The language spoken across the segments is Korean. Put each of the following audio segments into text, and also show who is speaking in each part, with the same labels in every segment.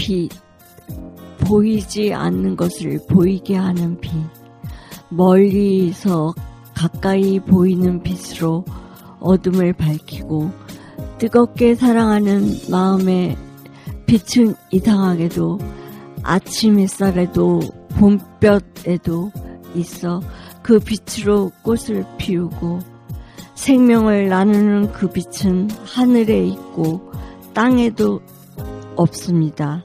Speaker 1: 빛. 보이지 않는 것을 보이게 하는 빛. 멀리서 가까이 보이는 빛으로 어둠을 밝히고 뜨겁게 사랑하는 마음의 빛은 이상하게도 아침 햇살에도 봄볕에도 있어 그 빛으로 꽃을 피우고 생명을 나누는 그 빛은 하늘에 있고 땅에도 없습니다.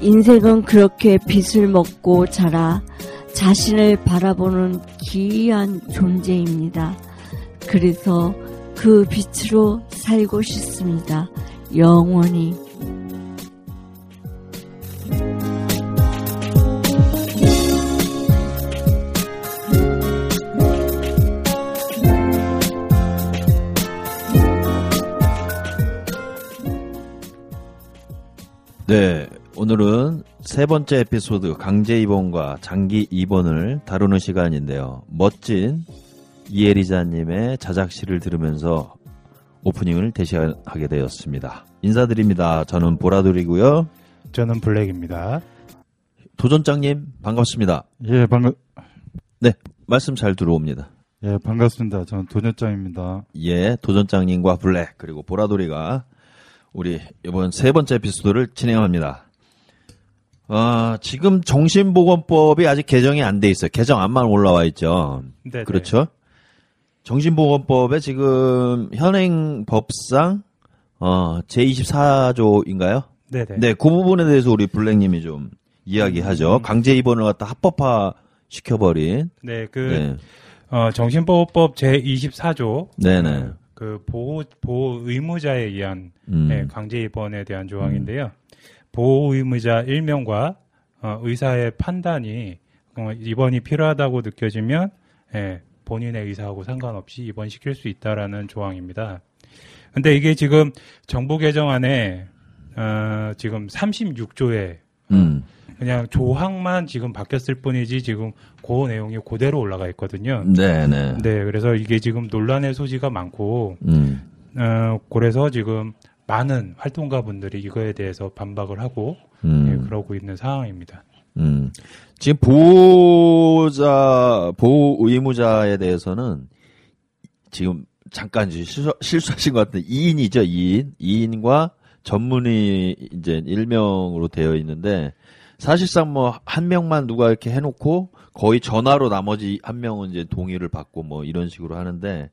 Speaker 1: 인생은 그렇게 빛을 먹고 자라 자신을 바라보는 기이한 존재입니다. 그래서 그 빛으로 살고 싶습니다. 영원히.
Speaker 2: 네, 오늘은 세 번째 에피소드 강제 입원과 장기 입원을 다루는 시간인데요. 멋진 이혜리자님의 자작시를 들으면서 오프닝을 대시하게 되었습니다. 인사드립니다. 저는 보라돌이고요.
Speaker 3: 저는 블랙입니다.
Speaker 2: 도전장님 반갑습니다.
Speaker 3: 예, 반갑,
Speaker 2: 말씀 잘 들어옵니다.
Speaker 3: 예, 반갑습니다. 저는 도녀짱입니다.
Speaker 2: 예, 도전장님과 블랙 그리고 보라돌이가 우리 이번 세 번째 에피소드를 진행합니다. 아, 지금 정신보건법이 아직 개정이 안 돼 있어요. 개정 안만 올라와 있죠.
Speaker 3: 네,
Speaker 2: 그렇죠? 정신보건법에 지금 현행 법상 어, 제24조인가요?
Speaker 3: 네, 네.
Speaker 2: 네, 그 부분에 대해서 우리 블랙님이 좀 이야기하죠.
Speaker 3: 음.
Speaker 2: 강제 입원을 갖다 합법화 시켜버린.
Speaker 3: 네, 그
Speaker 2: 네,
Speaker 3: 어, 정신보호법 제 24조
Speaker 2: 네네.
Speaker 3: 그 보호 보호 의무자에 의한
Speaker 2: 음.
Speaker 3: 네, 강제 입원에 대한 조항인데요. 보호 의무자 1명과 어, 의사의 판단이 어, 입원이 필요하다고 느껴지면 예, 본인의 의사하고 상관없이 입원시킬 수 있다라는 조항입니다. 근데 이게 지금 정부 개정안에 어, 지금 36조에
Speaker 2: 음.
Speaker 3: 그냥 조항만 지금 바뀌었을 뿐이지 지금 그 내용이 그대로 올라가 있거든요.
Speaker 2: 네네.
Speaker 3: 네, 그래서 이게 지금 논란의 소지가 많고,
Speaker 2: 음.
Speaker 3: 어, 그래서 지금 많은 활동가 분들이 이거에 대해서 반박을 하고,
Speaker 2: 음.
Speaker 3: 네, 그러고 있는 상황입니다.
Speaker 2: 음. 지금 보호자, 보호 의무자에 대해서는 지금 잠깐 실수, 실수하신 것 같은데 2인이죠, 2인. 2인과 전문의 이제 1명으로 되어 있는데 사실상 뭐 한 명만 누가 이렇게 해놓고 거의 전화로 나머지 한 명은 이제 동의를 받고 뭐 이런 식으로 하는데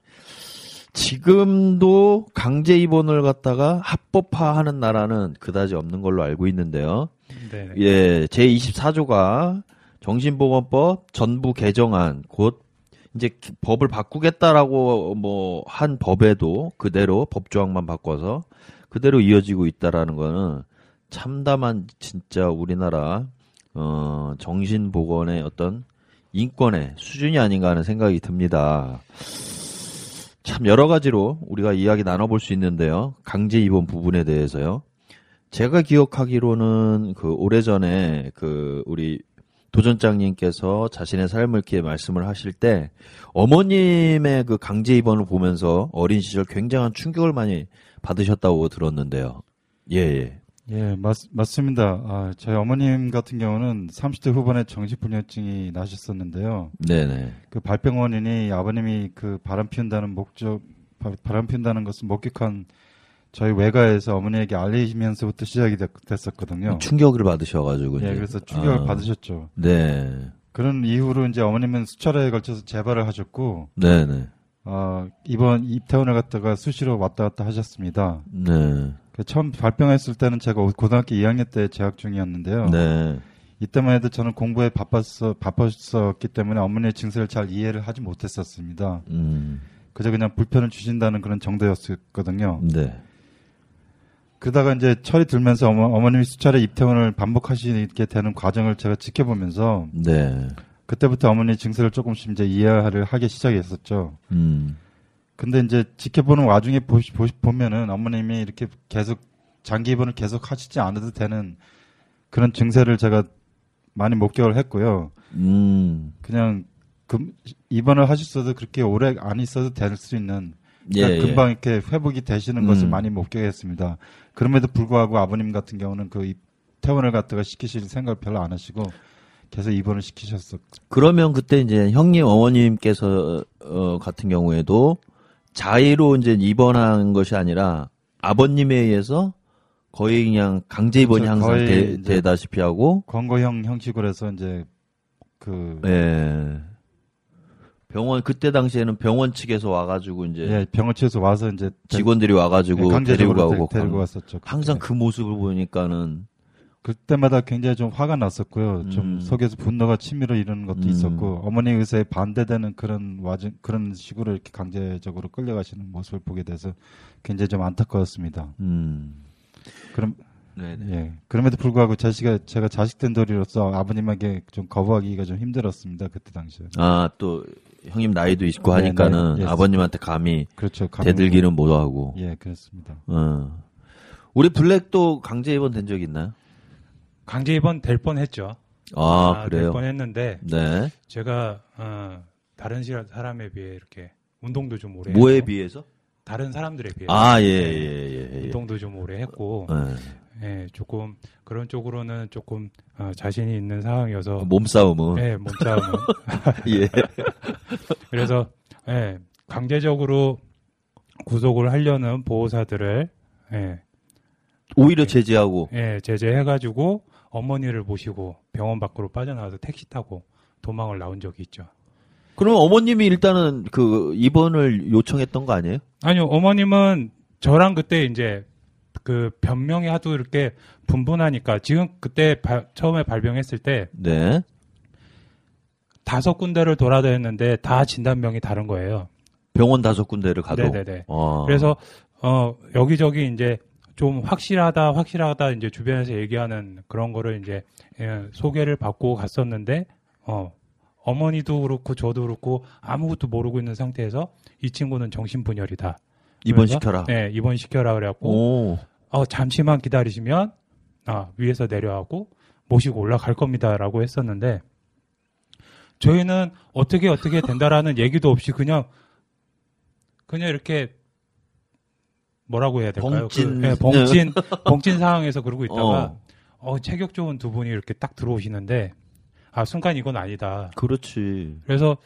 Speaker 2: 지금도 강제 입원을 갖다가 합법화하는 나라는 그다지 없는 걸로 알고 있는데요.
Speaker 3: 네, 네.
Speaker 2: 예, 제 24조가 정신보건법 전부 개정안 곧 이제 기- 법을 바꾸겠다라고 뭐 한 법에도 그대로 법 조항만 바꿔서 그대로 이어지고 있다라는 거는 참담한 진짜 우리나라 어 정신 보건의 어떤 인권의 수준이 아닌가 하는 생각이 듭니다. 참 여러 가지로 우리가 이야기 나눠볼 수 있는데요. 강제 입원 부분에 대해서요. 제가 기억하기로는 그 오래전에 그 우리 도전장님께서 자신의 삶을 이렇게 말씀을 하실 때 어머님의 그 강제 입원을 보면서 어린 시절 굉장한 충격을 많이 받으셨다고 들었는데요. 예, 예.
Speaker 4: 예, 맞, 맞습니다. 아, 저희 어머님 같은 경우는 30대 후반에 정신불면증이 나셨었는데요.
Speaker 2: 네네.
Speaker 4: 그 발병 원인이 아버님이 그 바람 피운다는 목적, 바- 바람 피운다는 것을 목격한 저희 외가에서 어머니에게 알리면서부터 시작이 됐, 었거든요
Speaker 2: 충격을 받으셔가지고.
Speaker 4: 예,
Speaker 2: 이제.
Speaker 4: 그래서 충격을
Speaker 2: 아,
Speaker 4: 받으셨죠.
Speaker 2: 네.
Speaker 4: 그런 이후로 이제 어머님은 수차례에 걸쳐서 재발을 하셨고,
Speaker 2: 네네.
Speaker 4: 어, 이번 입퇴원을 갖다가 수시로 왔다 갔다 하셨습니다.
Speaker 2: 네.
Speaker 4: 그 처음 발병했을 때는 제가 고등학교 2학년 때 재학 중이었는데요.
Speaker 2: 네.
Speaker 4: 이때만 해도 저는 공부에 바빴어, 바빴었기 때문에 어머니의 증세를 잘 이해를 하지 못했었습니다.
Speaker 2: 음.
Speaker 4: 그저 그냥 불편을 주신다는 그런 정도였거든요.
Speaker 2: 네.
Speaker 4: 그러다가 이제 철이 들면서 어머, 어머님이 수차례 입퇴원을 반복하시게 되는 과정을 제가 지켜보면서
Speaker 2: 네.
Speaker 4: 그때부터 어머니 증세를 조금씩 이제 이해를 하기 시작했었죠.
Speaker 2: 음.
Speaker 4: 근데 이제 지켜보는 와중에 보시, 보시, 보면은 어머님이 이렇게 계속 장기 입원을 계속 하시지 않아도 되는 그런 증세를 제가 많이 목격을 했고요.
Speaker 2: 음.
Speaker 4: 그냥 금, 입원을 하셨어도 그렇게 오래 안 있어도 될 수 있는
Speaker 2: 예,
Speaker 4: 그러니까
Speaker 2: 예.
Speaker 4: 금방 이렇게 회복이 되시는 것을
Speaker 2: 음.
Speaker 4: 많이 목격했습니다. 그럼에도 불구하고 아버님 같은 경우는 그 입- 퇴원을 갖다가 시키실 생각을 별로 안 하시고 계속 입원을 시키셨었.
Speaker 2: 그러면 그때 이제 형님 어머님께서 어, 같은 경우에도 자의로 이제 입원한 것이 아니라 아버님에 의해서 거의 그냥 강제 입원이
Speaker 4: 그렇죠.
Speaker 2: 항상 되, 되다시피 하고
Speaker 4: 권고형 형식으로 해서 이제 그
Speaker 2: 예. 병원 그때 당시에는 병원 측에서 와가지고 이제
Speaker 4: 예, 병원치에서 와서 이제
Speaker 2: 직원들이 와가지고
Speaker 4: 예,
Speaker 2: 데리고
Speaker 4: 강제적으로
Speaker 2: 가고
Speaker 4: 데, 리고
Speaker 2: 강-
Speaker 4: 왔었죠. 그때.
Speaker 2: 항상 그 모습을 보니까는
Speaker 4: 그때마다 굉장히 좀 화가 났었고요.
Speaker 2: 음.
Speaker 4: 좀 속에서 분노가 치밀어 이르는 것도
Speaker 2: 음.
Speaker 4: 있었고 어머니 의사에 반대되는 그런 와중 그런 식으로 이렇게 강제적으로 끌려가시는 모습을 보게 돼서 굉장히 좀 안타까웠습니다.
Speaker 2: 음.
Speaker 4: 그럼
Speaker 2: 네.
Speaker 4: 예. 그럼에도 불구하고 자식가 제가 자식된 도리로서 아버님에게 좀 거부하기가 좀 힘들었습니다. 그때 당시에.
Speaker 2: 아 또 형님 나이도 있고
Speaker 4: 네,
Speaker 2: 하니까는
Speaker 4: 네, 예.
Speaker 2: 아버님한테 감히
Speaker 4: 그렇죠. 감히-
Speaker 2: 대들기는 못 하고.
Speaker 4: 예, 그렇습니다.
Speaker 2: 어. 우리 블랙도 강제 입원 된 적 있나요?
Speaker 3: 강제 입원 될 뻔했죠.
Speaker 2: 아,
Speaker 3: 될
Speaker 2: 그래요.
Speaker 3: 뻔했는데
Speaker 2: 네.
Speaker 3: 제가 어, 다른 시- 사람에 비해 이렇게 운동도 좀 오래
Speaker 2: 뭐에
Speaker 3: 했고,
Speaker 2: 비해서?
Speaker 3: 다른 사람들에 비해
Speaker 2: 아, 예, 예, 예, 예.
Speaker 3: 운동도 좀 오래 했고
Speaker 2: 예.
Speaker 3: 예, 조금 그런 쪽으로는 조금 어, 자신이 있는 상황이어서
Speaker 2: 몸싸움은.
Speaker 3: 예, 몸싸움은
Speaker 2: 예.
Speaker 3: 그래서 예, 강제적으로 구속을 하려는 보호사들을 예,
Speaker 2: 오히려 제지하고.
Speaker 3: 예, 제재해 가지고 어머니를 모시고 병원 밖으로 빠져나와서 택시 타고 도망을 나온 적이 있죠.
Speaker 2: 그럼 어머님이 일단은 그 입원을 요청했던 거 아니에요?
Speaker 3: 아니요, 어머님은 저랑 그때 이제 그 변명이 하도 이렇게 분분하니까 지금 그때 발- 처음에 발병했을 때
Speaker 2: 네.
Speaker 3: 다섯 군데를 돌아다녔는데 다 진단명이 다른 거예요.
Speaker 2: 병원 다섯 군데를 가도.
Speaker 3: 네네네.
Speaker 2: 어.
Speaker 3: 그래서 어 여기저기 이제 좀 확실하다 확실하다 이제 주변에서 얘기하는 그런 거를 이제 예, 소개를 받고 갔었는데 어 어머니도 그렇고 저도 그렇고 아무것도 모르고 있는 상태에서 이 친구는 정신분열이다.
Speaker 2: 입원 시켜라.
Speaker 3: 네, 입원 시켜라 그래갖고
Speaker 2: 오.
Speaker 3: 어, 잠시만 기다리시면 아, 위에서 내려가고 모시고 올라갈 겁니다라고 했었는데 저희는 어떻게 어떻게 된다라는 얘기도 없이 그냥 그냥 이렇게 뭐라고 해야 될까요?
Speaker 2: 벙찐.
Speaker 3: 그, 네, 벙찐 벙찐 상황에서 그러고 있다가
Speaker 2: 어.
Speaker 3: 어, 체격 좋은 두 분이 이렇게 딱 들어오시는데 아 순간 이건 아니다.
Speaker 2: 그렇지.
Speaker 3: 그래서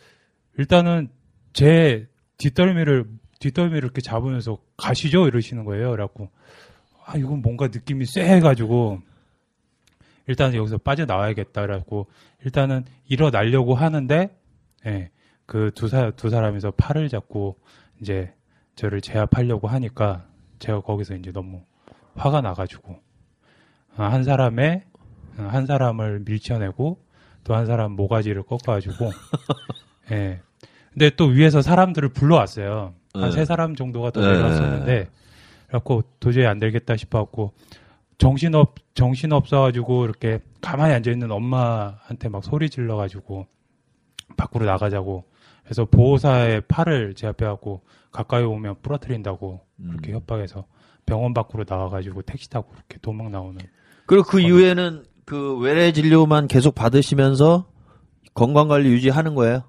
Speaker 3: 일단은 제 뒷덜미를 뒷덜미를 이렇게 잡으면서 가시죠 이러시는 거예요. 그래갖고 아 이건 뭔가 느낌이 쎄해가지고 일단 여기서 빠져 나와야겠다. 그래갖고 일단은 일어나려고 하는데 예, 그두사두 사람이서 팔을 잡고 이제 저를 제압하려고 하니까 제가 거기서 이제 너무 화가 나가지고 아, 한 사람의 아, 한 사람을 밀쳐내고 또 한 사람 모가지를 꺾어가지고 예. 근데 또 위에서 사람들을 불러왔어요. 한
Speaker 2: 네.
Speaker 3: 세 사람 정도가 더
Speaker 2: 네.
Speaker 3: 내려왔었는데 그래갖고 도저히 안 되겠다 싶어갖고 정신없 정신 없어가지고 이렇게 가만히 앉아 있는 엄마한테 막 소리 질러가지고 밖으로 나가자고 그래서 보호사의 팔을 제 앞에 갖고 가까이 오면 부러뜨린다고 그렇게
Speaker 2: 음.
Speaker 3: 협박해서 병원 밖으로 나와가지고 택시 타고 그렇게 도망 나오는
Speaker 2: 그리고 그 이후에는 그 외래 진료만 계속 받으시면서 건강 관리 유지하는 거예요?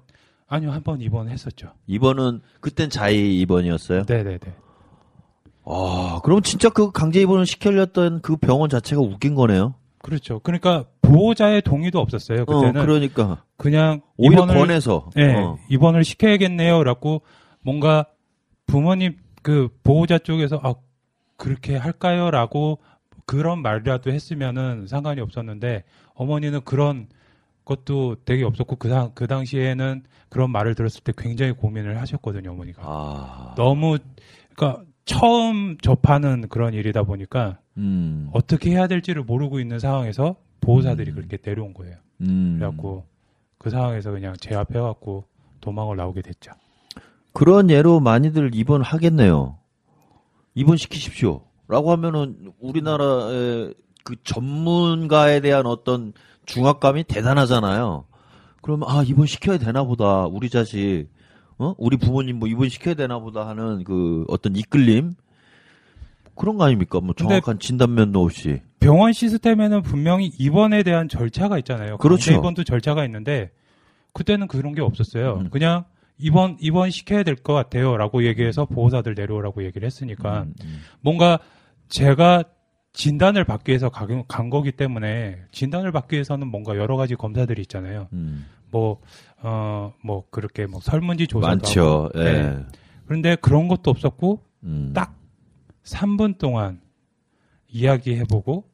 Speaker 3: 아니요 한 번 입원했었죠.
Speaker 2: 입원은 그땐 자의 입원이었어요.
Speaker 3: 네네네.
Speaker 2: 아, 그럼 진짜 그 강제 입원을 시키려던 그 병원 자체가 웃긴 거네요.
Speaker 3: 그렇죠. 그러니까 보호자의 동의도 없었어요.
Speaker 2: 어,
Speaker 3: 그때는
Speaker 2: 그러니까
Speaker 3: 그냥
Speaker 2: 오히려
Speaker 3: 입원을
Speaker 2: 권해서.
Speaker 3: 네,
Speaker 2: 어.
Speaker 3: 입원을 시켜야겠네요라고 뭔가 부모님 그 보호자 쪽에서 아 그렇게 할까요라고 그런 말이라도 했으면은 상관이 없었는데 어머니는 그런 것도 되게 없었고 그, 당, 그 당시에는 그런 말을 들었을 때 굉장히 고민을 하셨거든요 어머니가
Speaker 2: 아,
Speaker 3: 너무 그러니까 처음 접하는 그런 일이다 보니까
Speaker 2: 음,
Speaker 3: 어떻게 해야 될지를 모르고 있는 상황에서 보호자들이
Speaker 2: 음.
Speaker 3: 그렇게 내려온 거예요
Speaker 2: 음.
Speaker 3: 그래갖고 그 상황에서 그냥 제압해갖고 도망을 나오게 됐죠.
Speaker 2: 그런 예로 많이들 입원하겠네요. 입원시키십시오. 라고 하면은 우리나라의 그 전문가에 대한 어떤 중압감이 대단하잖아요. 그러면 아 입원시켜야 되나 보다. 우리 자식 어? 우리 부모님 뭐 입원시켜야 되나 보다 하는 그 어떤 이끌림 그런 거 아닙니까? 뭐 정확한 진단면도 없이.
Speaker 3: 병원 시스템에는 분명히 입원에 대한 절차가 있잖아요.
Speaker 2: 그렇죠.
Speaker 3: 입원도 절차가 있는데 그때는 그런 게 없었어요.
Speaker 2: 음.
Speaker 3: 그냥 입원 입원 시켜야 될 것 같아요라고 얘기해서 보호자들 내려오라고 얘기를 했으니까
Speaker 2: 음, 음.
Speaker 3: 뭔가 제가 진단을 받기 위해서 가- 간 거기 때문에 진단을 받기 위해서는 뭔가 여러 가지 검사들이 있잖아요.
Speaker 2: 음.
Speaker 3: 뭐어 뭐 그렇게 뭐 설문지 조사도
Speaker 2: 많죠. 예.
Speaker 3: 네. 그런데 그런 것도 없었고
Speaker 2: 음.
Speaker 3: 딱 3분 동안 이야기해보고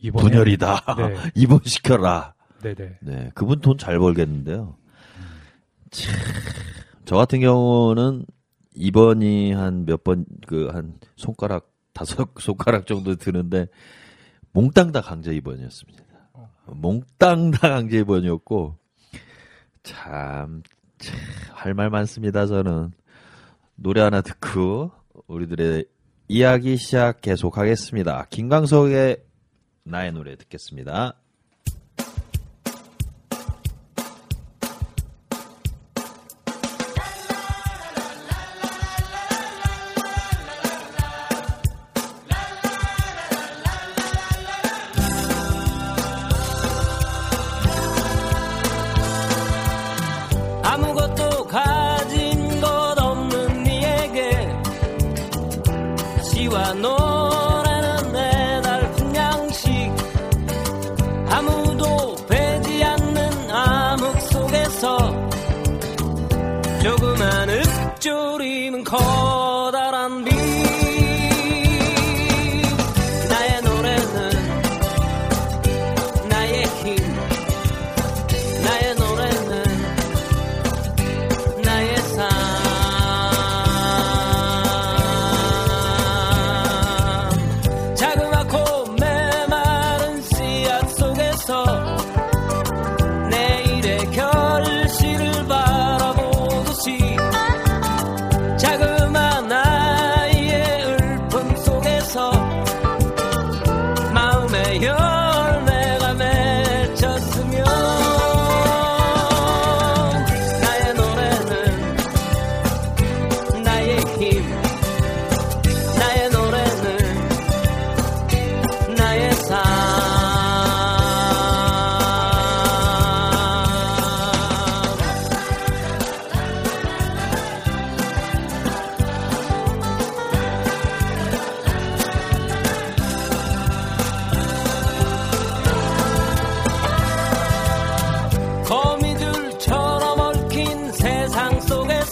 Speaker 3: 이번
Speaker 2: 분열이다.
Speaker 3: 네,
Speaker 2: 입원시켜라.
Speaker 3: 네네.
Speaker 2: 네, 그분 돈 잘 벌겠는데요. 참, 저 같은 경우는 입원이 한 몇 번, 그, 한 손가락, 다섯 손가락 정도 드는데, 몽땅 다 강제 입원이었습니다. 몽땅 다 강제 입원이었고, 참, 할 말 많습니다, 저는. 노래 하나 듣고, 우리들의 이야기 시작 계속하겠습니다. 김광석의 나의 노래 듣겠습니다.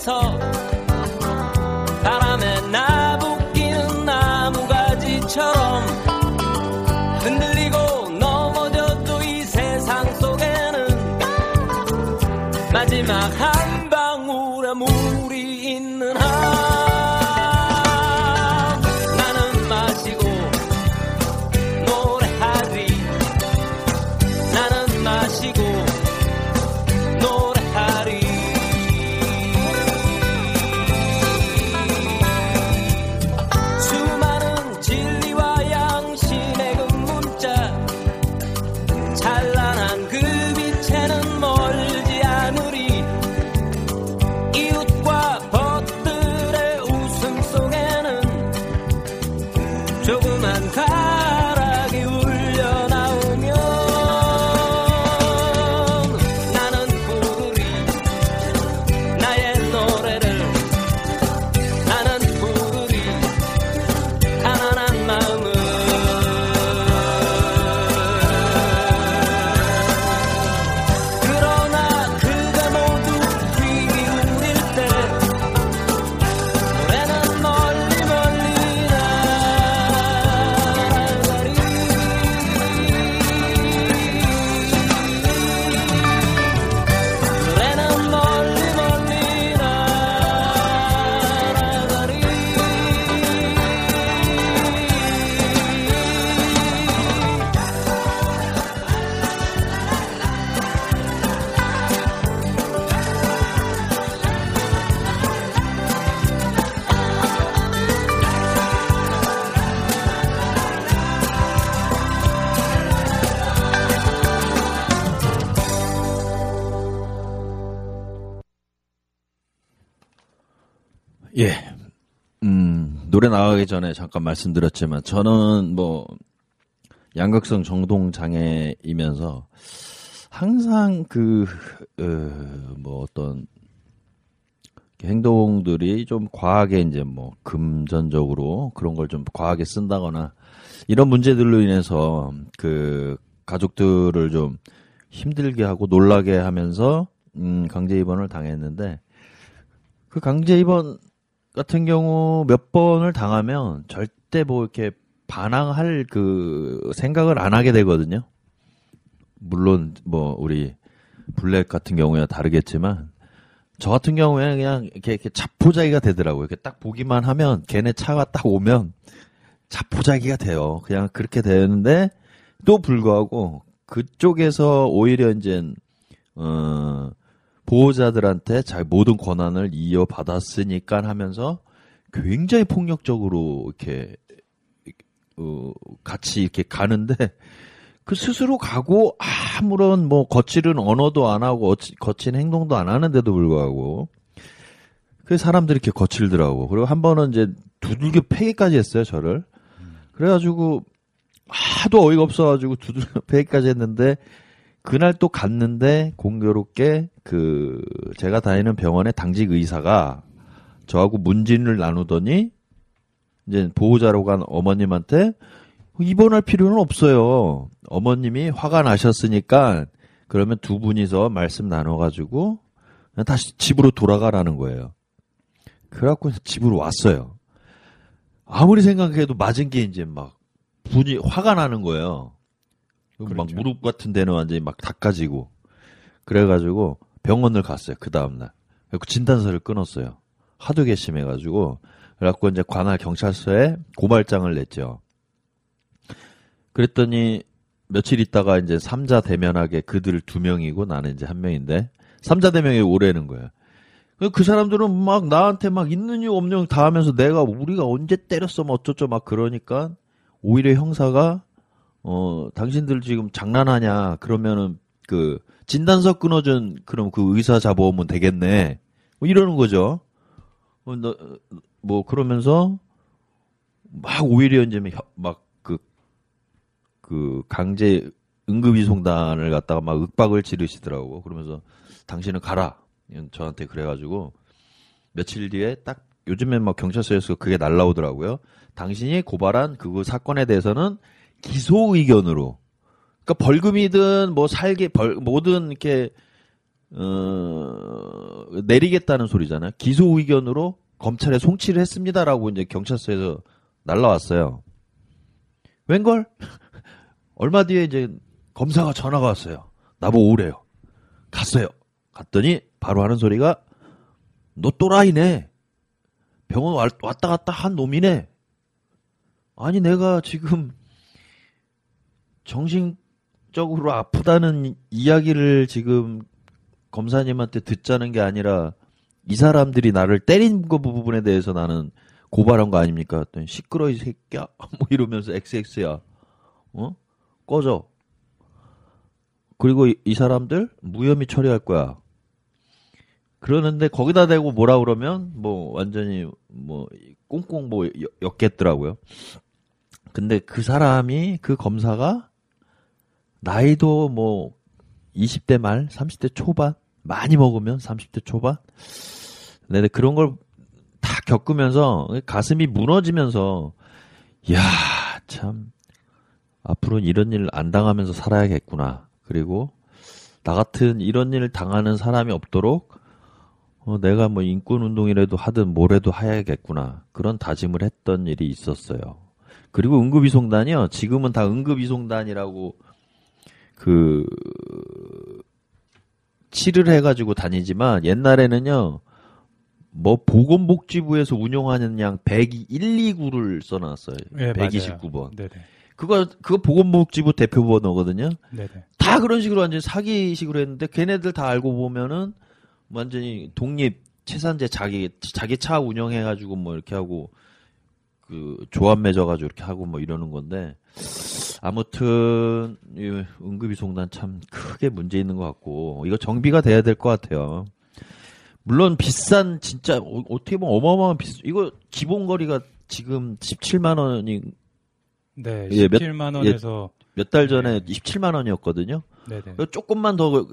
Speaker 5: 속
Speaker 2: 나가기 전에 잠깐 말씀드렸지만 저는 뭐 양극성 정동 장애이면서 항상 그, 어, 뭐 어떤 행동들이 좀 과하게 이제 뭐 금전적으로 그런 걸 좀 과하게 쓴다거나 이런 문제들로 인해서 그 가족들을 좀 힘들게 하고 놀라게 하면서 음, 강제 입원을 당했는데 그 강제 입원 같은 경우 몇 번을 당하면 절대 뭐 이렇게 반항할 그 생각을 안 하게 되거든요. 물론 뭐 우리 블랙 같은 경우야 다르겠지만 저 같은 경우에는 그냥 이렇게, 이렇게 자포자기가 되더라고요. 이렇게 딱 보기만 하면 걔네 차가 딱 오면 자포자기가 돼요. 그냥 그렇게 되는데 또 불구하고 그쪽에서 오히려 이제 어 보호자들한테 잘 모든 권한을 이어받았으니까 하면서 굉장히 폭력적으로 이렇게 어 같이 이렇게 가는데 그 스스로 가고 아무런 뭐 거칠은 언어도 안 하고 거친 행동도 안 하는데도 불구하고 그 사람들이 이렇게 거칠더라고. 그리고 한 번은 이제 두들겨 패기까지 했어요, 저를. 그래가지고 하도 어이가 없어가지고 두들겨 패기까지 했는데 그날 또 갔는데 공교롭게 그 제가 다니는 병원의 당직 의사가 저하고 문진을 나누더니 이제 보호자로 간 어머님한테 입원할 필요는 없어요. 어머님이 화가 나셨으니까 그러면 두 분이서 말씀 나눠가지고 다시 집으로 돌아가라는 거예요. 그래갖고 집으로 왔어요. 아무리 생각해도 맞은 게 이제 막 분이 화가 나는 거예요. 막
Speaker 3: 그렇죠.
Speaker 2: 무릎 같은 데는 완전히 막 닦아지고 그래가지고 병원을 갔어요. 그 다음날. 그래서 진단서를 끊었어요. 하도 괘씸해가지고 그래갖고 이제 관할 경찰서에 고발장을 냈죠. 그랬더니 며칠 있다가 이제 삼자 대면하게 그들 두 명이고 나는 이제 한 명인데 삼자 대면에 오래는 거예요. 그- 그 사람들은 막 나한테 막 있는 이유 없는 다 하면서 내가 우리가 언제 때렸어 뭐 어쩌죠 막 그러니까 오히려 형사가 어 당신들 지금 장난하냐 그러면은 그 진단서 끊어준 그럼 그 의사 잡아오면 되겠네 뭐 이러는 거죠. 어, 너, 뭐 그러면서 막 오히려 이제 막그 그 강제 응급이송단을 갖다가 막 윽박을 지르시더라고. 그러면서 당신은 가라. 저한테 그래가지고 며칠 뒤에 딱 요즘엔 막 경찰서에서 그게 날라오더라고요. 당신이 고발한 그 사건에 대해서는 기소 의견으로 그러니까 벌금이든 뭐 살게 벌 뭐든 이렇게 어 내리겠다는 소리잖아요. 기소 의견으로 검찰에 송치를 했습니다라고 이제 경찰서에서 날라왔어요. 웬걸? 얼마 뒤에 이제 검사가 전화가 왔어요. 나보고 오래요. 갔어요. 갔더니 바로 하는 소리가 너 또라이네. 병원 와- 왔다 갔다 한 놈이네. 아니 내가 지금 정신적으로 아프다는 이야기를 지금 검사님한테 듣자는 게 아니라 이 사람들이 나를 때린 거 부분에 대해서 나는 고발한 거 아닙니까? 시끄러 이 새끼야. 뭐 이러면서 XX야. 어? 꺼져. 그리고 이, 이 사람들 무혐의 처리할 거야. 그러는데 거기다 대고 뭐라 그러면 뭐 완전히 뭐 꽁꽁 뭐 엮- 엮겠더라고요. 근데 그 사람이 그 검사가 나이도 뭐 20대 말, 30대 초반 많이 먹으면 30대 초반. 근데 그런 걸 다 겪으면서 가슴이 무너지면서 야, 참 앞으로는 이런 일 안 당하면서 살아야겠구나. 그리고 나 같은 이런 일 당하는 사람이 없도록 어, 내가 뭐 인권 운동이라도 하든 뭐라도 해야겠구나. 그런 다짐을 했던 일이 있었어요. 그리고 응급이송단이요. 지금은 다 응급이송단이라고 그 칠을 해가지고 다니지만 옛날에는요. 뭐 보건복지부에서 운영하는 양 129를 써놨어요.
Speaker 3: 예, 맞아요.
Speaker 2: 129번.
Speaker 3: 네네.
Speaker 2: 그거 그거 보건복지부 대표 번호거든요.
Speaker 3: 네네.
Speaker 2: 다 그런 식으로 완전 히 사기식으로 했는데 걔네들 다 알고 보면은 완전히 독립 채산제 자기 자기 차 운영해 가지고 뭐 이렇게 하고 그 조합 맺어 가지고 이렇게 하고 뭐 이러는 건데 아무튼 이 응급이송단 참 크게 문제 있는 것 같고 이거 정비가 돼야 될 것 같아요. 물론 비싼 진짜 어, 어떻게 보면 어마어마한 비싸. 이거 기본 거리가 지금 17만 원이
Speaker 3: 네,
Speaker 2: 예, 몇-
Speaker 3: 17만 원에서
Speaker 2: 몇달 전에 27만 원이었거든요.
Speaker 3: 네 네.
Speaker 2: 조금만 더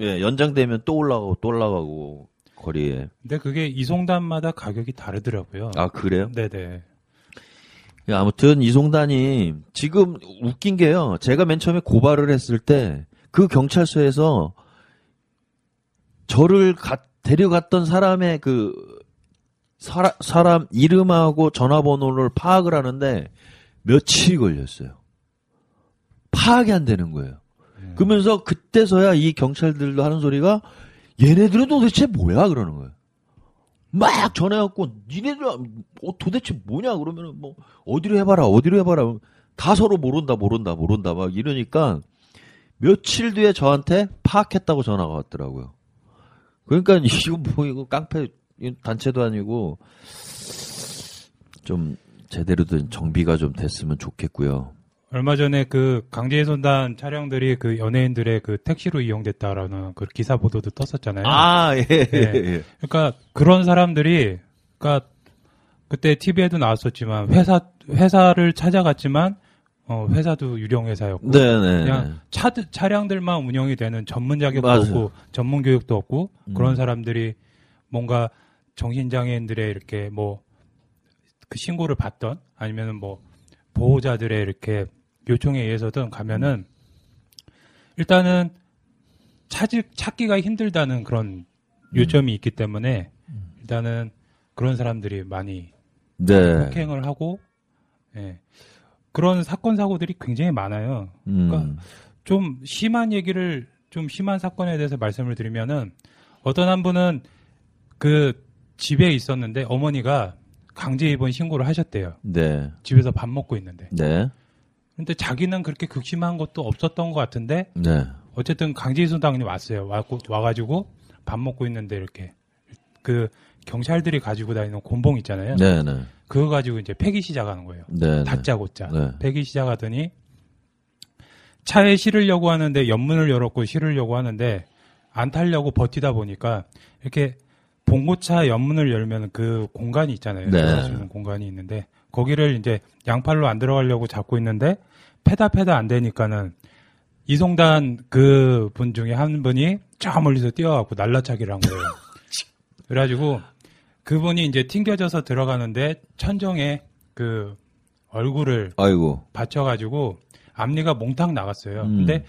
Speaker 2: 예, 연장되면 또 올라가고 또 올라가고 거리에.
Speaker 3: 근데 그게 이송단마다 가격이 다르더라고요.
Speaker 2: 아 그래요?
Speaker 3: 네네.
Speaker 2: 예, 아무튼 이송단이 지금 웃긴 게요. 제가 맨 처음에 고발을 했을 때 그 경찰서에서 저를 가- 데려갔던 사람의 그 사라, 사람 이름하고 전화번호를 파악을 하는데 며칠이 걸렸어요. 파악이 안 되는 거예요. 그러면서 그때서야 이 경찰들도 하는 소리가 얘네들은 도대체 뭐야 그러는 거예요. 막 전화해갖고 니네들 어, 도대체 뭐냐 그러면은 뭐 어디로 해봐라 어디로 해봐라 다 서로 모른다 모른다 모른다 막 이러니까 며칠 뒤에 저한테 파악했다고 전화가 왔더라고요. 그러니까 이거 뭐 이거 깡패 단체도 아니고 좀 제대로 된 정비가 좀 됐으면 좋겠고요.
Speaker 3: 얼마 전에 그 강제손단 차량들이 그 연예인들의 그 택시로 이용됐다라는 그 기사 보도도 떴었잖아요.
Speaker 2: 아 예. 예,
Speaker 3: 네.
Speaker 2: 예.
Speaker 3: 그러니까 그런 사람들이 그러니까 그때 TV에도 나왔었지만 회사 회사를 찾아갔지만 어 회사도 유령 회사였고
Speaker 2: 네네.
Speaker 3: 그냥 차 차량들만 운영이 되는 전문 자격도
Speaker 2: 맞아요.
Speaker 3: 없고 전문 교육도 없고
Speaker 2: 음.
Speaker 3: 그런 사람들이 뭔가 정신 장애인들의 이렇게 뭐 그 신고를 받던 아니면은 뭐 보호자들의 이렇게 요청에 의해서든 가면은 일단은 찾을 찾기가 힘들다는 그런 요점이 있기 때문에 일단은 그런 사람들이 많이
Speaker 2: 네.
Speaker 3: 폭행을 하고 예. 그런 사건 사고들이 굉장히 많아요.
Speaker 2: 음.
Speaker 3: 그러니까 좀 심한 얘기를 좀 심한 사건에 대해서 말씀을 드리면은 어떤 한 분은 그 집에 있었는데 어머니가 강제 입원 신고를 하셨대요.
Speaker 2: 네.
Speaker 3: 집에서 밥 먹고 있는데.
Speaker 2: 네.
Speaker 3: 근데 자기는 그렇게 극심한 것도 없었던 것 같은데
Speaker 2: 네.
Speaker 3: 어쨌든 강제 이송당이 왔어요. 와고 와가지고 밥 먹고 있는데 이렇게 그 경찰들이 가지고 다니는 곤봉 있잖아요.
Speaker 2: 네. 네.
Speaker 3: 그거 가지고 이제 패기 시작하는 거예요.
Speaker 2: 네.
Speaker 3: 다짜고짜
Speaker 2: 네.
Speaker 3: 패기 시작하더니 차에 실으려고 하는데 옆문을 열었고 실으려고 하는데 안 타려고 버티다 보니까 이렇게 봉고차 옆문을 열면 그 공간이 있잖아요.
Speaker 2: 네.
Speaker 3: 공간이 있는데 거기를 이제 양팔로 안 들어가려고 잡고 있는데 패다 패다 안 되니까는 이송단 그 분 중에 한 분이 저 멀리서 뛰어갖고 날라차기를 한 거예요. 그래가지고 그분이 이제 튕겨져서 들어가는데 천정에 그 얼굴을
Speaker 2: 아이고.
Speaker 3: 받쳐가지고 앞니가 몽탕 나갔어요.
Speaker 2: 음.
Speaker 3: 근데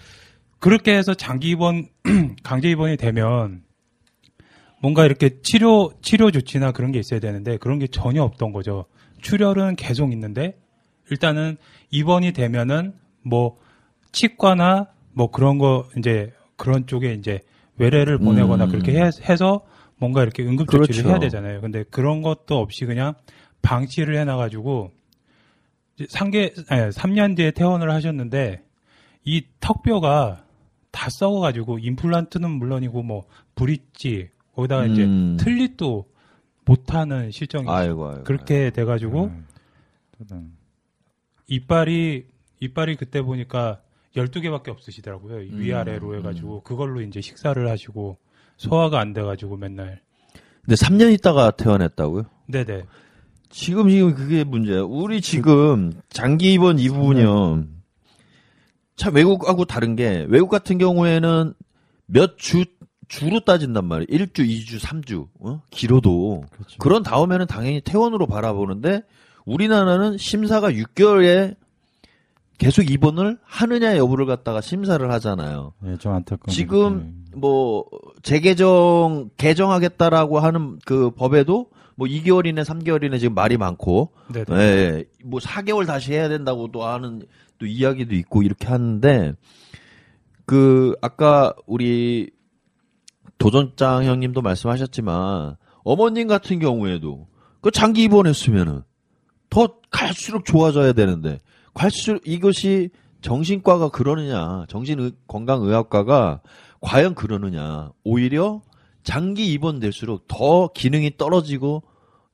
Speaker 3: 그렇게 해서 장기 입원, 강제 입원이 되면 뭔가 이렇게 치료, 치료 조치나 그런 게 있어야 되는데 그런 게 전혀 없던 거죠. 출혈은 계속 있는데 일단은 입원이 되면은 뭐 치과나 뭐 그런 거 이제 그런 쪽에 이제 외래를 보내거나
Speaker 2: 음.
Speaker 3: 그렇게 해, 해서 뭔가 이렇게 응급 조치를
Speaker 2: 그렇죠.
Speaker 3: 해야 되잖아요. 근데 그런 것도 없이 그냥 방치를 해놔 가지고 이제 3개, 아니, 3년 뒤에 퇴원을 하셨는데 이 턱뼈가 다 썩어 가지고 임플란트는 물론이고 뭐 브릿지 거기다가 이제
Speaker 2: 음.
Speaker 3: 틀릿도 못하는 실정이
Speaker 2: 아이고, 아이고.
Speaker 3: 그렇게 돼가지고
Speaker 4: 음. 음.
Speaker 3: 이빨이 이빨이 그때 보니까 12개밖에 없으시더라고요.
Speaker 2: 음,
Speaker 3: 위아래로 해가지고 그걸로 이제 식사를 하시고 소화가 안 돼가지고 맨날
Speaker 2: 근데 3년 있다가 퇴원했다고요?
Speaker 3: 네네
Speaker 2: 지금 지금 그게 문제야. 우리 지금 장기 입원 이 부분이요. 참 외국하고 다른 게 외국 같은 경우에는 몇 주 주로 따진단 말이에요. 1주, 2주, 3주. 어? 길어도
Speaker 4: 그렇죠.
Speaker 2: 그런 다음에는 당연히 퇴원으로 바라보는데 우리나라는 심사가 6개월에 계속 입원을 하느냐 여부를 갖다가 심사를 하잖아요.
Speaker 4: 예, 좀 안타까운.
Speaker 2: 지금 뭐 재개정 개정하겠다라고 하는 그 법에도 뭐 2개월 이내 3개월 이내 지금 말이 많고
Speaker 3: 네네
Speaker 2: 예, 예. 뭐 4개월 다시 해야 된다고 또 하는 또 이야기도 있고 이렇게 하는데 그 아까 우리 도전장 형님도 말씀하셨지만 어머님 같은 경우에도 그 장기 입원했으면은 더 갈수록 좋아져야 되는데 갈수록 이것이 정신과가 그러느냐 정신 건강의학과가 과연 그러느냐 오히려 장기 입원될수록 더 기능이 떨어지고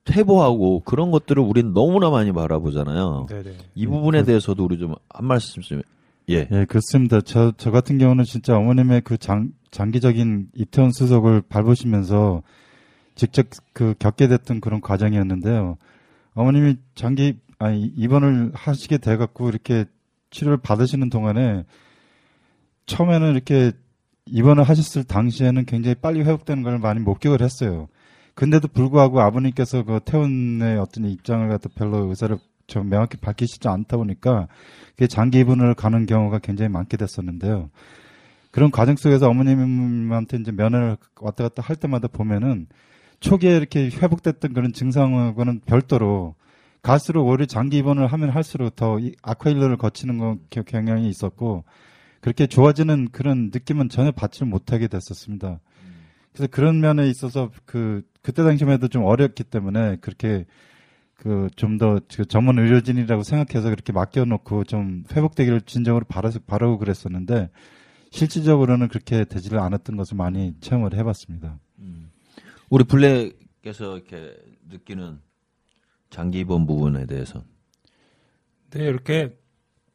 Speaker 2: 퇴보하고 그런 것들을 우리는 너무나 많이 바라보잖아요.
Speaker 3: 네네
Speaker 2: 이 부분에 대해서도 우리 좀 한 말씀 좀 예.
Speaker 4: 예, 그렇습니다. 저, 저 같은 경우는 진짜 어머님의 그 장, 장기적인 입퇴원 수속을 밟으시면서 직접 그 겪게 됐던 그런 과정이었는데요. 어머님이 장기 아니 입원을 하시게 돼 갖고 이렇게 치료를 받으시는 동안에 처음에는 이렇게 입원을 하셨을 당시에는 굉장히 빨리 회복되는 걸 많이 목격을 했어요. 근데도 불구하고 아버님께서 그 퇴원의 어떤 입장을 갖다 별로 의사를 좀 명확히 밝히시지 않다 보니까 그게 장기 입원을 가는 경우가 굉장히 많게 됐었는데요. 그런 과정 속에서 어머님한테 이제 면회를 왔다 갔다 할 때마다 보면은 초기에 이렇게 회복됐던 그런 증상하고는 별도로 갈수록 오히려 장기 입원을 하면 할수록 더이 아쿠아일러를 거치는 거 겨- 경향이 있었고 그렇게 좋아지는 그런 느낌은 전혀 받지 못하게 됐었습니다. 그래서 그런 면에 있어서 그 그때 당시만 해도 좀 어렸기 때문에 그렇게 그 좀 더 전문 의료진이라고 생각해서 그렇게 맡겨놓고 좀 회복되기를 진정으로 바라서 바라고 그랬었는데 실질적으로는 그렇게 되지를 않았던 것을 많이 체험을 해봤습니다.
Speaker 2: 우리 블랙께서 이렇게 느끼는 장기 입원 부분에 대해서.
Speaker 3: 네, 이렇게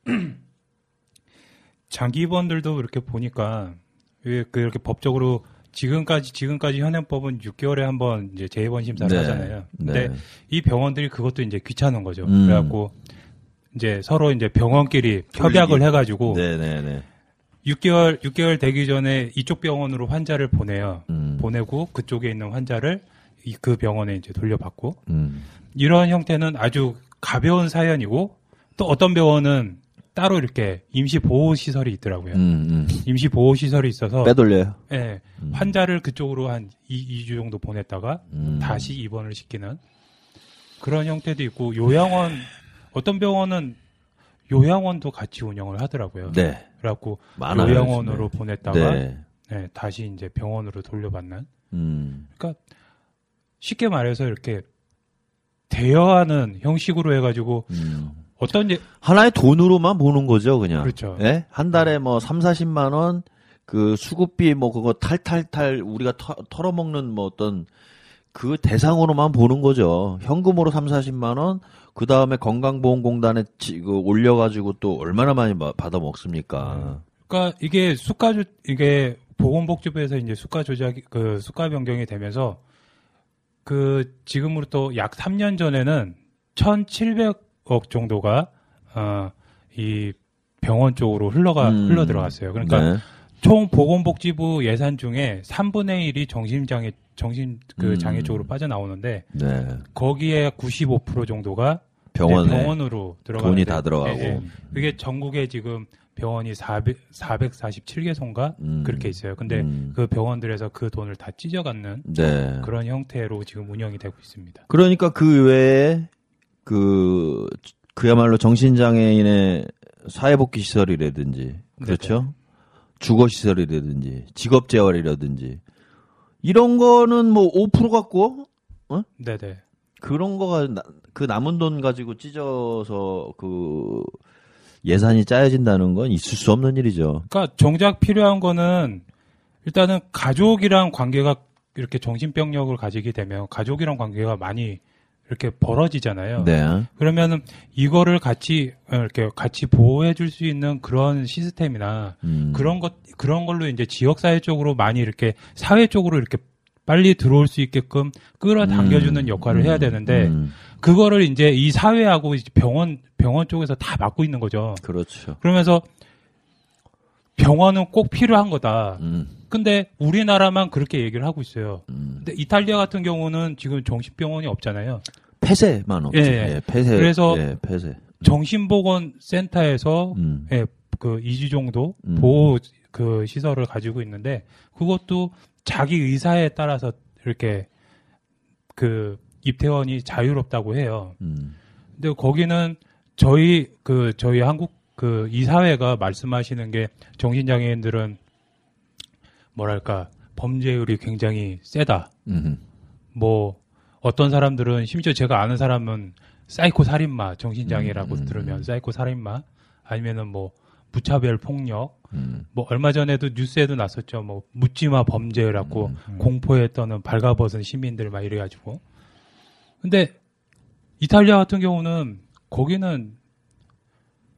Speaker 3: 장기 입원들도 이렇게 보니까 왜그 이렇게 법적으로 지금까지 지금까지 현행법은 6개월에 한 번 이제 재입원 심사를
Speaker 2: 네.
Speaker 3: 하잖아요. 근데
Speaker 2: 네.
Speaker 3: 이 병원들이 그것도 이제 귀찮은 거죠.
Speaker 2: 음.
Speaker 3: 그래갖고 이제 서로 이제 병원끼리 협약을 해가지고
Speaker 2: 네네네.
Speaker 3: 6개월 6개월 되기 전에 이쪽 병원으로 환자를 보내요.
Speaker 2: 음.
Speaker 3: 보내고 그쪽에 있는 환자를 이- 그 병원에 이제 돌려받고
Speaker 2: 음.
Speaker 3: 이런 형태는 아주 가벼운 사연이고 또 어떤 병원은 따로 이렇게 임시 보호 시설이 있더라고요.
Speaker 2: 음, 음.
Speaker 3: 임시 보호 시설이 있어서
Speaker 2: 빼돌려요.
Speaker 3: 예,
Speaker 2: 음.
Speaker 3: 환자를 그쪽으로 한 2, 주 정도 보냈다가
Speaker 2: 음.
Speaker 3: 다시 입원을 시키는 그런 형태도 있고 요양원 어떤 병원은 요양원도 같이 운영을 하더라고요.
Speaker 2: 네.
Speaker 3: 그래갖고
Speaker 2: 많아요.
Speaker 3: 요양원으로
Speaker 2: 요즘에.
Speaker 3: 보냈다가
Speaker 2: 네.
Speaker 3: 네, 다시 이제 병원으로 돌려받는
Speaker 2: 음.
Speaker 3: 쉽게 말해서 이렇게 대여하는 형식으로 해가지고
Speaker 2: 음.
Speaker 3: 어떤 예-
Speaker 2: 하나의 돈으로만 보는 거죠, 그냥.
Speaker 3: 그렇죠.
Speaker 2: 예? 한 달에 뭐 3, 40만 원, 그 수급비 뭐 그거 탈탈탈 우리가 터, 털어먹는 뭐 어떤 그 대상으로만 보는 거죠. 현금으로 3, 40만 원, 그 다음에 건강보험공단에 지- 그 올려가지고 또 얼마나 많이 마- 받아 먹습니까?
Speaker 3: 그러니까 이게 수가 조 이게 보건복지부에서 이제 수가 조작 그 수가 변경이 되면서 그 지금으로부터 약 3년 전에는 1,700 억 정도가 어 이 병원 쪽으로 흘러가
Speaker 2: 음.
Speaker 3: 흘러 들어갔어요. 그러니까
Speaker 2: 네.
Speaker 3: 총 보건복지부 예산 중에 3분의 1이 정신장애 정신 그
Speaker 2: 음.
Speaker 3: 장애 쪽으로 빠져나오는데
Speaker 2: 네.
Speaker 3: 거기에 95% 정도가
Speaker 2: 병원에
Speaker 3: 네, 병원으로 들어가는데
Speaker 2: 돈이 다 들어가고.
Speaker 3: 예, 예. 그게 전국에 지금 병원이 400, 447개소인가
Speaker 2: 음.
Speaker 3: 그렇게 있어요. 근데
Speaker 2: 음.
Speaker 3: 그 병원들에서 그 돈을 다 찢어갖는
Speaker 2: 네.
Speaker 3: 그런 형태로 지금 운영이 되고 있습니다.
Speaker 2: 그러니까 그 외에 그 그야말로 정신장애인의 사회복귀 시설이라든지 그렇죠 주거 시설이라든지 직업 재활이라든지 이런 거는 뭐 5% 갖고
Speaker 3: 네네.
Speaker 2: 그런 거가 나- 그 남은 돈 가지고 찢어서 그 예산이 짜여진다는 건 있을 수 없는 일이죠.
Speaker 3: 그러니까 정작 필요한 거는 일단은 가족이랑 관계가 이렇게 정신병력을 가지게 되면 가족이랑 관계가 많이 이렇게 벌어지잖아요.
Speaker 2: 네.
Speaker 3: 그러면은 이거를 같이 어, 이렇게 같이 보호해 줄 수 있는 그런 시스템이나
Speaker 2: 음.
Speaker 3: 그런 것 그런 걸로 이제 지역 사회 쪽으로 많이 이렇게 사회 쪽으로 이렇게 빨리 들어올 수 있게끔 끌어당겨 주는
Speaker 2: 음.
Speaker 3: 역할을 해야 되는데
Speaker 2: 음.
Speaker 3: 그거를 이제 이 사회하고 이제 병원 병원 쪽에서 다 맡고 있는 거죠.
Speaker 2: 그렇죠.
Speaker 3: 그러면서 병원은 꼭 필요한 거다.
Speaker 2: 음.
Speaker 3: 근데 우리나라만 그렇게 얘기를 하고 있어요.
Speaker 2: 음.
Speaker 3: 근데 이탈리아 같은 경우는 지금 정신병원이 없잖아요.
Speaker 2: 폐쇄만 없죠.
Speaker 3: 예,
Speaker 2: 예,
Speaker 3: 예.
Speaker 2: 폐쇄.
Speaker 3: 그래서
Speaker 2: 예, 폐쇄.
Speaker 3: 정신보건센터에서
Speaker 2: 음.
Speaker 3: 예, 그 2주 정도
Speaker 2: 음.
Speaker 3: 보호 그 시설을 가지고 있는데 그것도 자기 의사에 따라서 이렇게 그 입퇴원이 자유롭다고 해요.
Speaker 2: 음.
Speaker 3: 근데 거기는 저희 그 저희 한국 그 이사회가 말씀하시는 게 정신장애인들은 뭐랄까 범죄율이 굉장히 세다.
Speaker 2: 음.
Speaker 3: 뭐 어떤 사람들은 심지어 제가 아는 사람은 사이코 살인마 정신장애라고
Speaker 2: 음, 음,
Speaker 3: 들으면
Speaker 2: 음.
Speaker 3: 사이코 살인마 아니면은 뭐 무차별 폭력
Speaker 2: 음.
Speaker 3: 뭐 얼마 전에도 뉴스에도 났었죠 뭐 묻지마 범죄라고
Speaker 2: 음,
Speaker 3: 공포에 떠는 발가벗은 시민들 막 이래가지고 근데 이탈리아 같은 경우는 거기는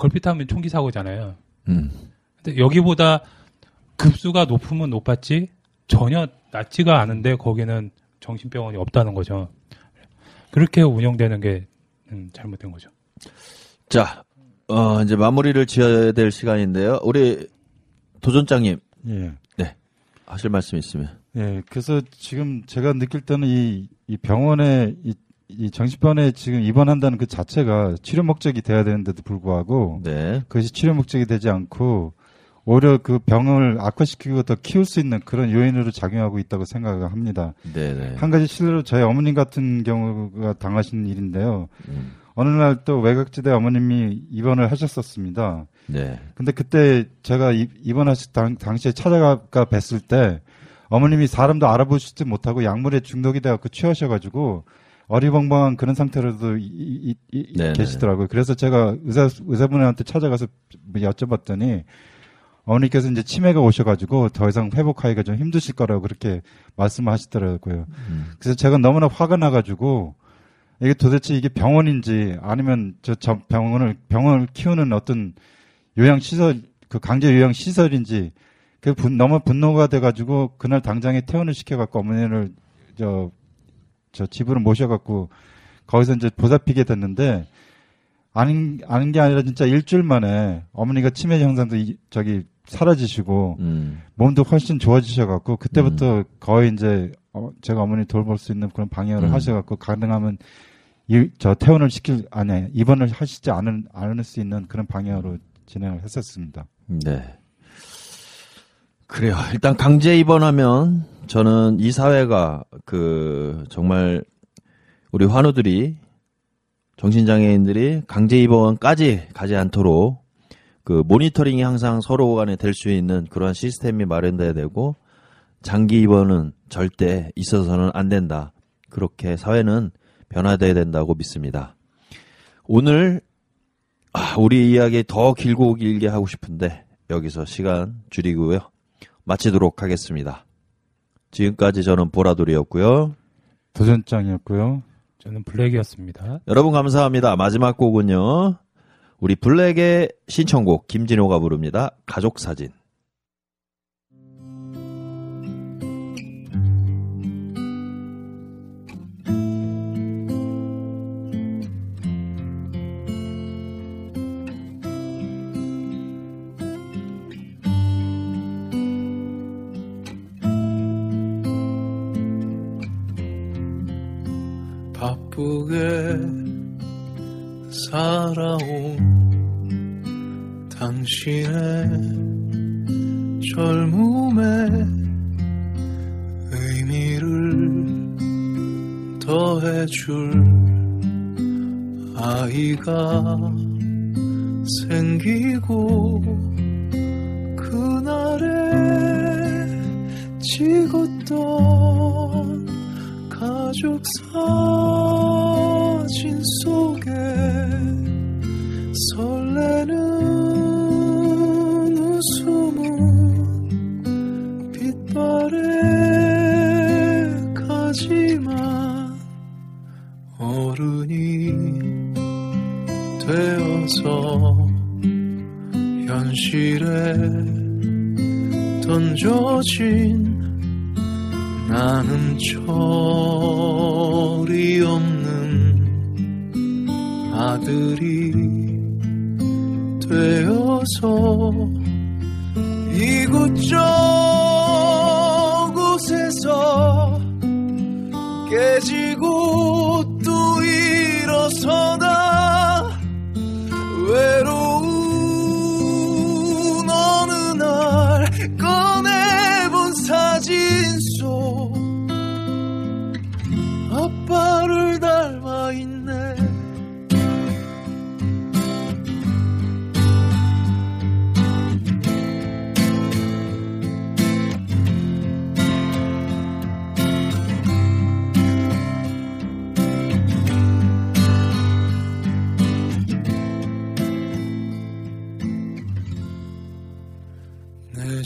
Speaker 3: 걸핏하면 총기 사고잖아요
Speaker 2: 음.
Speaker 3: 근데 여기보다 급수가 높으면 높았지 전혀 낮지가 않은데 거기는 정신병원이 없다는 거죠. 그렇게 운영되는 게 음, 잘못된 거죠.
Speaker 2: 자, 어, 이제 마무리를 지어야 될 시간인데요. 우리 도전장님
Speaker 4: 예.
Speaker 2: 하실 말씀 있으면.
Speaker 4: 예, 그래서 지금 제가 느낄 때는 이, 이 병원에, 이, 이 정신병원에 지금 입원한다는 그 자체가 치료 목적이 돼야 되는데도 불구하고
Speaker 2: 네.
Speaker 4: 그것이 치료 목적이 되지 않고 오히려 그 병을 악화시키고 더 키울 수 있는 그런 요인으로 작용하고 있다고 생각을 합니다.
Speaker 2: 네네.
Speaker 4: 한 가지 실제로 저희 어머님 같은 경우가 당하신 일인데요.
Speaker 2: 음,
Speaker 4: 어느 날 또 외곽지대 어머님이 입원을 하셨었습니다.
Speaker 2: 네.
Speaker 4: 근데 그때 제가 이- 입원하실 당, 당시에 찾아가 뵀을 때 어머님이 사람도 알아보시지 못하고 약물에 중독이 돼갖고 취하셔가지고 어리벙벙한 그런 상태로도 이- 이- 이-
Speaker 2: 네네.
Speaker 4: 계시더라고요. 그래서 제가 의사 의사분한테 찾아가서 뭐 여쭤봤더니 어머니께서 이제 치매가 오셔가지고 더 이상 회복하기가 좀 힘드실 거라고 그렇게 말씀하시더라고요.
Speaker 2: 음,
Speaker 4: 그래서 제가 너무나 화가 나가지고 이게 도대체 이게 병원인지 아니면 저, 저 병원을 병원을 키우는 어떤 요양 시설 그 강제 요양 시설인지 그 분, 너무 분노가 돼가지고 그날 당장에 퇴원을 시켜갖고 어머니를 저, 저 집으로 모셔갖고 거기서 이제 보살피게 됐는데 아닌 아닌 게 아니라 진짜 일주일 만에 어머니가 치매 현상도 이- 저기 사라지시고
Speaker 2: 음,
Speaker 4: 몸도 훨씬 좋아지셔갖고 그때부터 거의 이제 어, 제가 어머니 돌볼 수 있는 그런 방향을
Speaker 2: 음.
Speaker 4: 하셔갖고 가능하면 이, 저 퇴원을 시킬 아니, 입원을 하시지 않을 않을 수 있는 그런 방향으로 진행을 했었습니다.
Speaker 2: 네. 그래요. 일단 강제 입원하면 저는 이 사회가 그 정말 우리 환우들이 정신장애인들이 강제 입원까지 가지 않도록 그 모니터링이 항상 서로 간에 될 수 있는 그러한 시스템이 마련돼야 되고 장기 입원은 절대 있어서는 안 된다. 그렇게 사회는 변화돼야 된다고 믿습니다. 오늘 아, 우리 이야기 더 길고 길게 하고 싶은데 여기서 시간 줄이고요. 마치도록 하겠습니다. 지금까지 저는 보라돌이었고요.
Speaker 4: 도전장이었고요.
Speaker 3: 저는 블랙이었습니다.
Speaker 2: 여러분 감사합니다. 마지막 곡은요. 우리 블랙의 신청곡 김진호가 부릅니다. 가족 사진.
Speaker 6: 아 현실에 던져진 나는 철이 없는 아들이 되어서 이곳저곳에서 깨지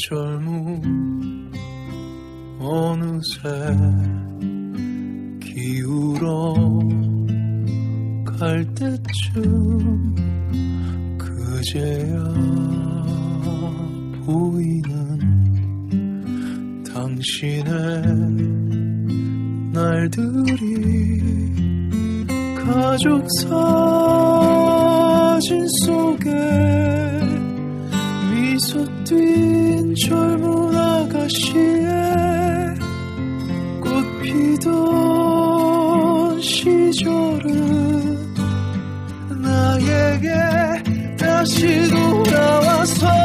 Speaker 6: 젊음 어느새 기울어 갈 때쯤 그제야 보이는 당신의 날들이 가족 사진 속에 미소 띈 젊은 아가씨의 꽃 피던 시절은 나에게 다시 돌아와서